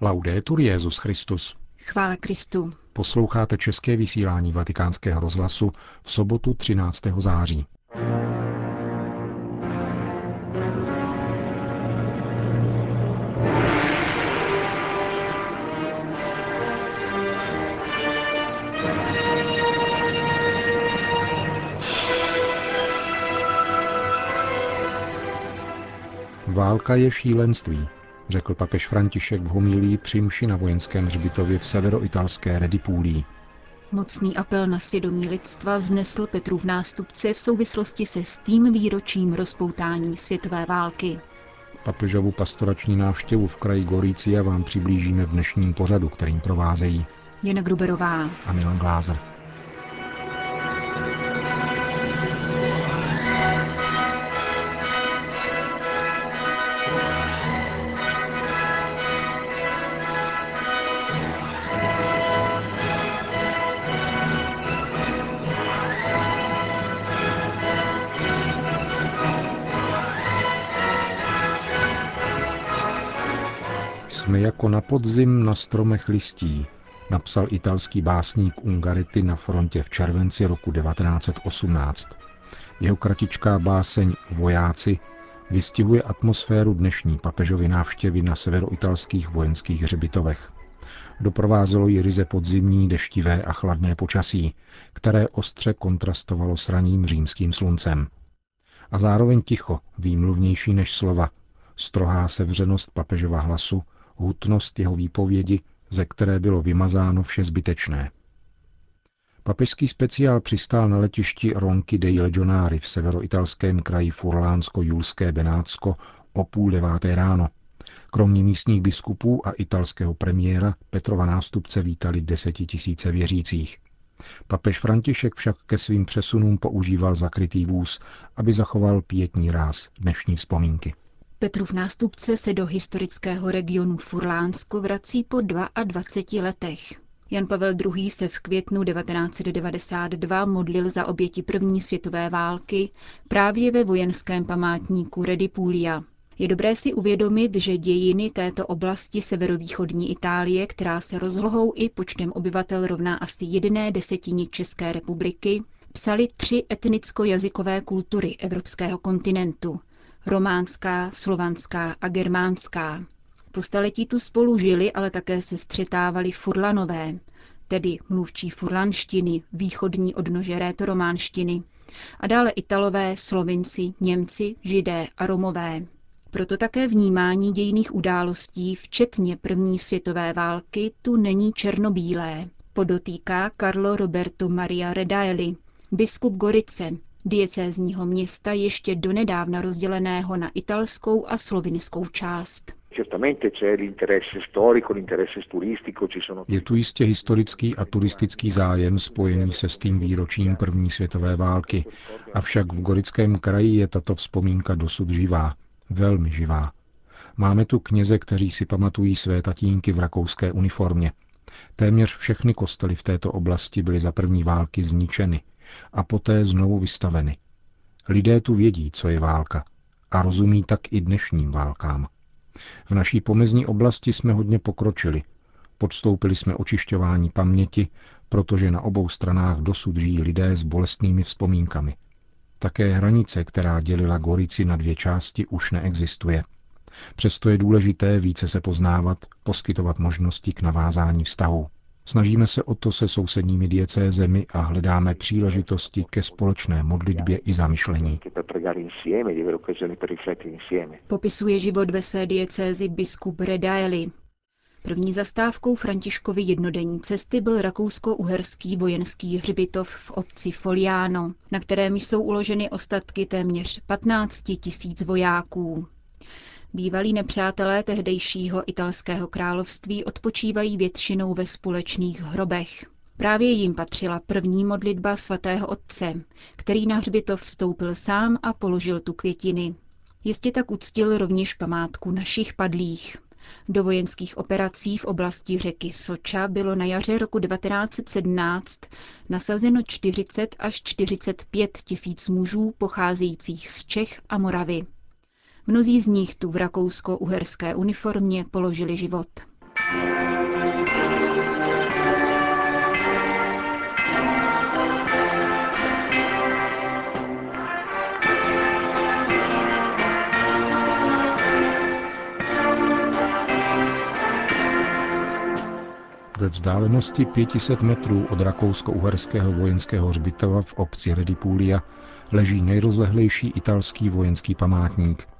Laudetur Jezus Christus. Chvála Kristu. Posloucháte české vysílání Vatikánského rozhlasu v sobotu 13. září. Válka je šílenství, řekl papež František v homilí při mši na vojenském hřbitově v severoitalské Redipúlii. Mocný apel na svědomí lidstva vznesl Petrův nástupce v souvislosti se stým výročím rozpoutání světové války. Papežovu pastorační návštěvu v kraji Gorícia vám přiblížíme v dnešním pořadu, kterým provázejí Jana Gruberová a Milan Glázer. Jako na podzim na stromech listí, napsal italský básník Ungarity na frontě v červenci roku 1918. Jeho kratičká báseň Vojáci vystihuje atmosféru dnešní papežovy návštěvy na severoitalských vojenských hřbitovech. Doprovázelo ji ryze podzimní, deštivé a chladné počasí, které ostře kontrastovalo s raním římským sluncem. A zároveň ticho, výmluvnější než slova, strohá sevřenost papežova hlasu, hutnost jeho výpovědi, ze které bylo vymazáno vše zbytečné. Papežský speciál přistál na letišti Ronky dei Legionari v severoitalském kraji Furlánsko-Julské Benátsko o půl deváté ráno. Kromě místních biskupů a italského premiéra Petrova nástupce vítali desetitisíce věřících. Papež František však ke svým přesunům používal zakrytý vůz, aby zachoval pětní ráz dnešní vzpomínky. Petrův nástupce se do historického regionu Furlánsko vrací po 22 letech. Jan Pavel II. se v květnu 1992 modlil za oběti první světové války právě ve vojenském památníku Redipulia. Je dobré si uvědomit, že dějiny této oblasti severovýchodní Itálie, která se rozlohou i počtem obyvatel rovná asi jedné desetině České republiky, psali tři etnicko-jazykové kultury evropského kontinentu románská, slovanská a germánská. Po staletí tu spolu žili, ale také se střetávali furlanové, tedy mluvčí furlanštiny, východní odnože rétorománštiny, a dále Italové, Slovinci, Němci, Židé a Romové. Proto také vnímání dějných událostí, včetně první světové války, tu není černobílé, podotýká Carlo Roberto Maria Redaeli, biskup Gorice, diecézního města ještě donedávna rozděleného na italskou a slovinskou část. Je tu jistě historický a turistický zájem spojený se s tím výročím první světové války, avšak v Gorickém kraji je tato vzpomínka dosud živá, velmi živá. Máme tu kněze, kteří si pamatují své tatínky v rakouské uniformě. Téměř všechny kostely v této oblasti byly za první války zničeny a poté znovu vystaveny. Lidé tu vědí, co je válka a rozumí tak i dnešním válkám. V naší pomezní oblasti jsme hodně pokročili. Podstoupili jsme očišťování paměti, protože na obou stranách dosud žijí lidé s bolestnými vzpomínkami. Také hranice, která dělila Gorici na dvě části, už neexistuje. Přesto je důležité více se poznávat, poskytovat možnosti k navázání vztahu. Snažíme se o to se sousedními diecézemi a hledáme příležitosti ke společné modlitbě i zamyšlení. Popisuje život ve své diecézi biskup Redaeli. První zastávkou Františkovy jednodenní cesty byl rakousko-uherský vojenský hřbitov v obci Foliano, na kterém jsou uloženy ostatky téměř 15 tisíc vojáků. Bývalí nepřátelé tehdejšího italského království odpočívají většinou ve společných hrobech. Právě jim patřila první modlitba svatého otce, který na hřbitov vstoupil sám a položil tu květiny. Jistě tak uctil rovněž památku našich padlých. Do vojenských operací v oblasti řeky Soča bylo na jaře roku 1917 nasazeno 40 až 45 tisíc mužů pocházejících z Čech a Moravy. Mnozí z nich tu v rakousko-uherské uniformě položili život. Ve vzdálenosti 500 metrů od rakousko-uherského vojenského hřbitova v obci Redipulia leží nejrozlehlejší italský vojenský památník.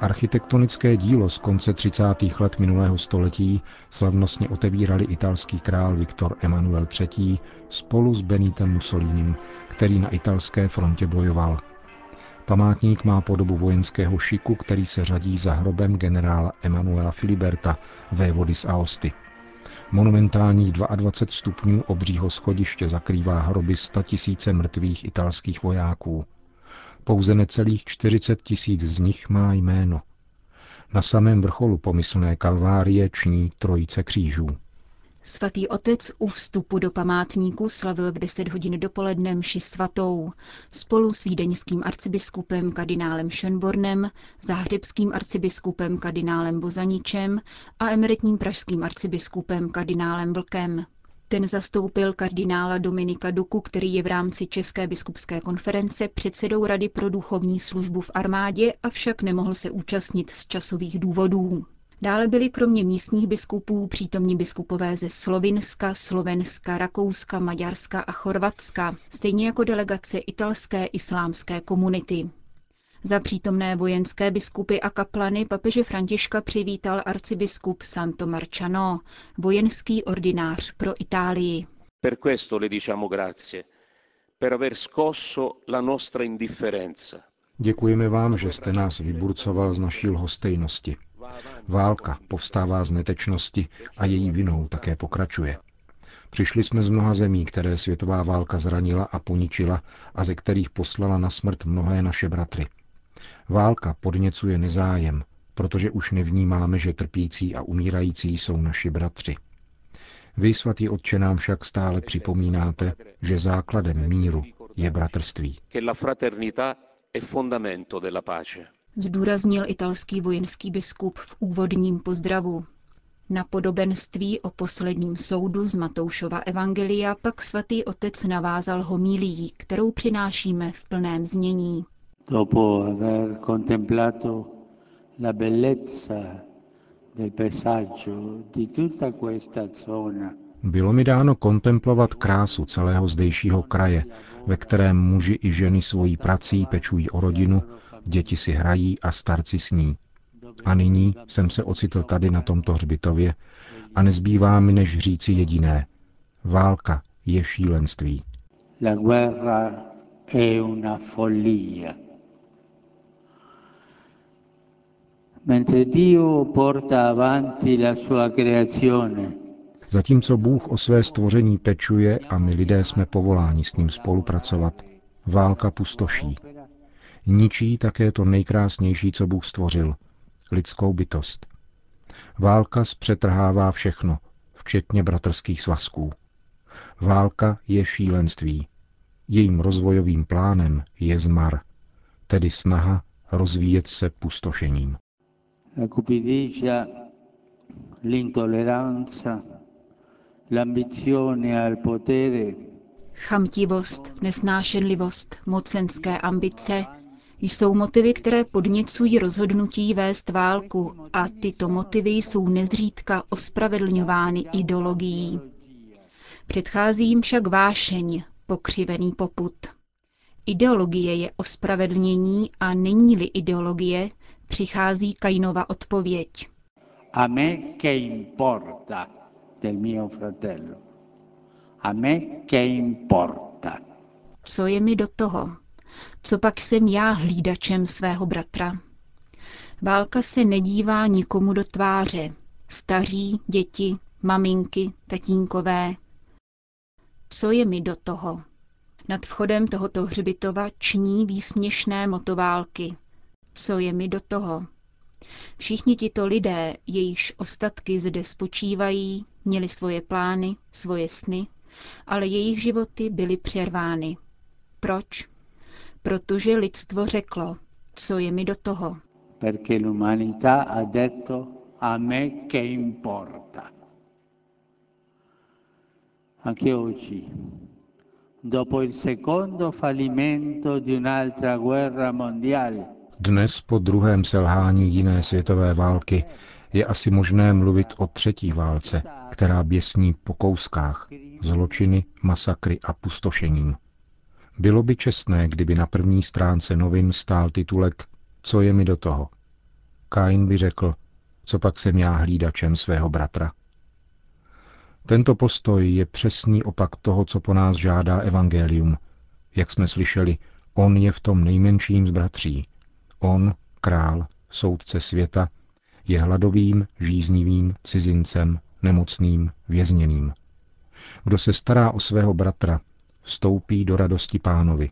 Architektonické dílo z konce 30. let minulého století slavnostně otevírali italský král Viktor Emanuel III. spolu s Benitem Mussolinim, který na italské frontě bojoval. Památník má podobu vojenského šiku, který se řadí za hrobem generála Emanuela Filiberta, vévody z Aosty. Monumentálních 22 stupňů obřího schodiště zakrývá hroby 100 tisíce mrtvých italských vojáků. Pouze necelých 40 tisíc z nich má jméno. Na samém vrcholu pomyslné kalvárie ční trojice křížů. Svatý otec u vstupu do památníku slavil v 10 hodin dopoledne mši svatou spolu s vídeňským arcibiskupem kardinálem Schönbornem, záhřebským arcibiskupem kardinálem Bozaničem a emeritním pražským arcibiskupem kardinálem Vlkem. Ten zastoupil kardinála Dominika Duku, který je v rámci České biskupské konference předsedou Rady pro duchovní službu v armádě, avšak nemohl se účastnit z časových důvodů. Dále byli kromě místních biskupů přítomní biskupové ze Slovinska, Slovenska, Rakouska, Maďarska a Chorvatska, stejně jako delegace italské islámské komunity. Za přítomné vojenské biskupy a kaplany papeže Františka přivítal arcibiskup Santo Marciano, vojenský ordinář pro Itálii. Per questo le diciamo grazie, per aver scosso la nostra indifferenza. Děkujeme vám, že jste nás vyburcoval z naší lhostejnosti. Válka povstává z netečnosti a její vinou také pokračuje. Přišli jsme z mnoha zemí, které světová válka zranila a poničila a ze kterých poslala na smrt mnohé naše bratry. Válka podněcuje nezájem, protože už nevnímáme, že trpící a umírající jsou naši bratři. Vy, svatý Otče, nám však stále připomínáte, že základem míru je bratrství. Zdůraznil italský vojenský biskup v úvodním pozdravu. Na podobenství o posledním soudu z Matoušova Evangelia pak svatý otec navázal homílií, kterou přinášíme v plném znění. Dopo aver contemplato la bellezza del paesaggio di tutta questa zona, bylo mi dáno kontemplovat krásu celého zdejšího kraje, ve kterém muži i ženy svojí prací pečují o rodinu, děti si hrají a starci sní. A nyní jsem se ocitl tady na tomto hřbitově a nezbývá mi než říci jediné. Válka je šílenství. La guerra è una follia. Mentre Dio porta avanti la sua creazione, Zatímco Bůh o své stvoření pečuje a my lidé jsme povoláni s ním spolupracovat, válka pustoší. Ničí také to nejkrásnější, co Bůh stvořil, lidskou bytost. Válka zpřetrhává všechno, včetně bratrských svazků. Válka je šílenství. Jejím rozvojovým plánem je zmar, tedy snaha rozvíjet se pustošením. La cupidigia, l'intolleranza, l'ambizione al potere, Chamtivost, nesnášenlivost, mocenské ambice jsou motivy, které podněcují rozhodnutí vést válku a tyto motivy jsou nezřídka ospravedlňovány ideologií. Předchází jim však vášeň, pokřivený poput. Ideologie je ospravedlnění a není-li ideologie, přichází Kainova odpověď. a me che importa del mio fratello? A me che importa? Co je mi do toho? Co pak jsem já hlídačem svého bratra? Válka se nedívá nikomu do tváře. Staří, děti, maminky, tatínkové. Co je mi do toho? Nad vchodem tohoto hřbitova ční výsměšné motoválky. Co je mi do toho? Všichni tito lidé, jejichž ostatky zde spočívají, měli svoje plány, svoje sny, ale jejich životy byly přervány. Proč? Protože lidstvo řeklo, co je mi do toho. Perché l'umanità ha detto a me che importa. Anche oggi, Dnes po druhém selhání jiné světové války je asi možné mluvit o třetí válce, která běsní po kouskách, zločiny, masakry a pustošením. Bylo by čestné, kdyby na první stránce novin stál titulek Co je mi do toho? Kain by řekl, co pak jsem já hlídačem svého bratra. Tento postoj je přesný opak toho, co po nás žádá Evangelium. Jak jsme slyšeli, on je v tom nejmenším z bratří. On, král, soudce světa, je hladovým, žíznivým, cizincem, nemocným, vězněným. Kdo se stará o svého bratra, vstoupí do radosti pánovi.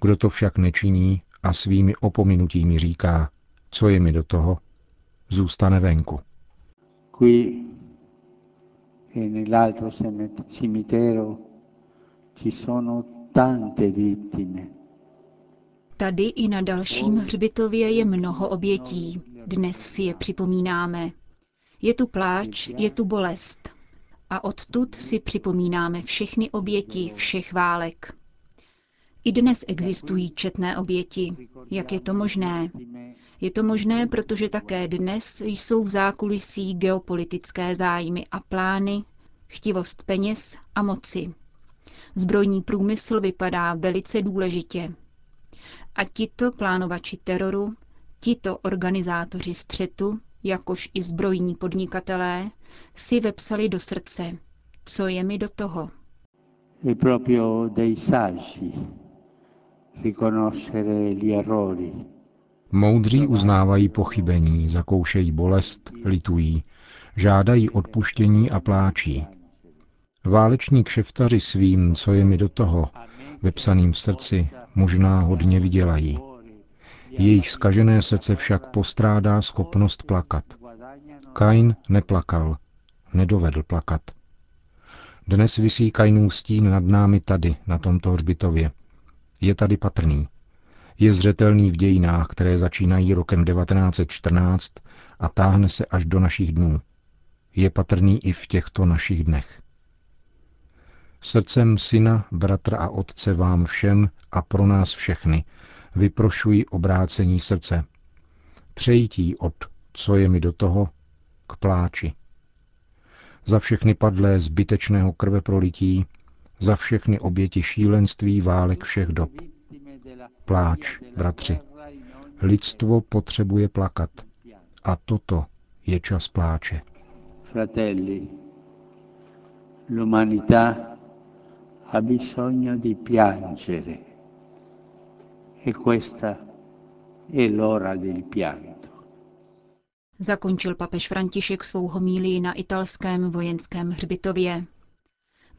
Kdo to však nečiní a svými opominutími říká, co je mi do toho, zůstane venku. E nell'altro cimitero ci sono tante vittime. Tady i na dalším hřbitově je mnoho obětí. Dnes si je připomínáme. Je tu pláč, je tu bolest. A odtud si připomínáme všechny oběti všech válek. I dnes existují četné oběti. Jak je to možné? Je to možné, protože také dnes jsou v zákulisí geopolitické zájmy a plány, chtivost peněz a moci. Zbrojní průmysl vypadá velice důležitě. A tito plánovači teroru, tito organizátoři střetu, jakož i zbrojní podnikatelé, si vepsali do srdce, co je mi do toho. È proprio dei saggi riconoscere gli errori. Moudří uznávají pochybení, zakoušejí bolest, litují, žádají odpuštění a pláčí. Váleční kšeftaři svým, co je mi do toho, vepsaným v srdci, možná hodně vydělají. Jejich skažené srdce však postrádá schopnost plakat. Kain neplakal, nedovedl plakat. Dnes visí Kainův stín nad námi tady, na tomto hřbitově. Je tady patrný. Je zřetelný v dějinách, které začínají rokem 1914 a táhne se až do našich dnů. Je patrný i v těchto našich dnech. Srdcem syna, bratra a otce vám všem a pro nás všechny vyprošuji obrácení srdce. Přejítí od, co je mi do toho, k pláči. Za všechny padlé zbytečného krve prolití, za všechny oběti šílenství válek všech dob. Pláč, bratři. Lidstvo potřebuje plakat. A toto je čas pláče. Fratelli, l'umanità ha bisogno di piangere e questa è l'ora del pianto. Zakončil papež František svou homílii na italském vojenském hřbitově.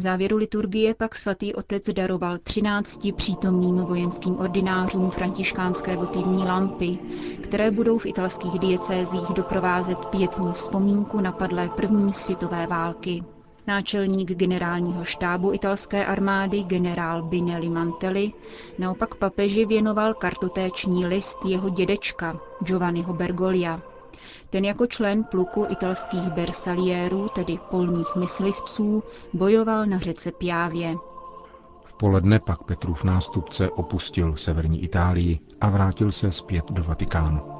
V závěru liturgie pak svatý otec daroval třinácti přítomným vojenským ordinářům františkánské votivní lampy, které budou v italských diecézích doprovázet pětní vzpomínku na padlé první světové války. Náčelník generálního štábu italské armády generál Binelli Mantelli naopak papeži věnoval kartotéční list jeho dědečka Giovanniho Bergolia. Ten jako člen pluku italských bersaliérů, tedy polních myslivců, bojoval na řece Pjávě. V poledne pak Petrův nástupce opustil severní Itálii a vrátil se zpět do Vatikánu.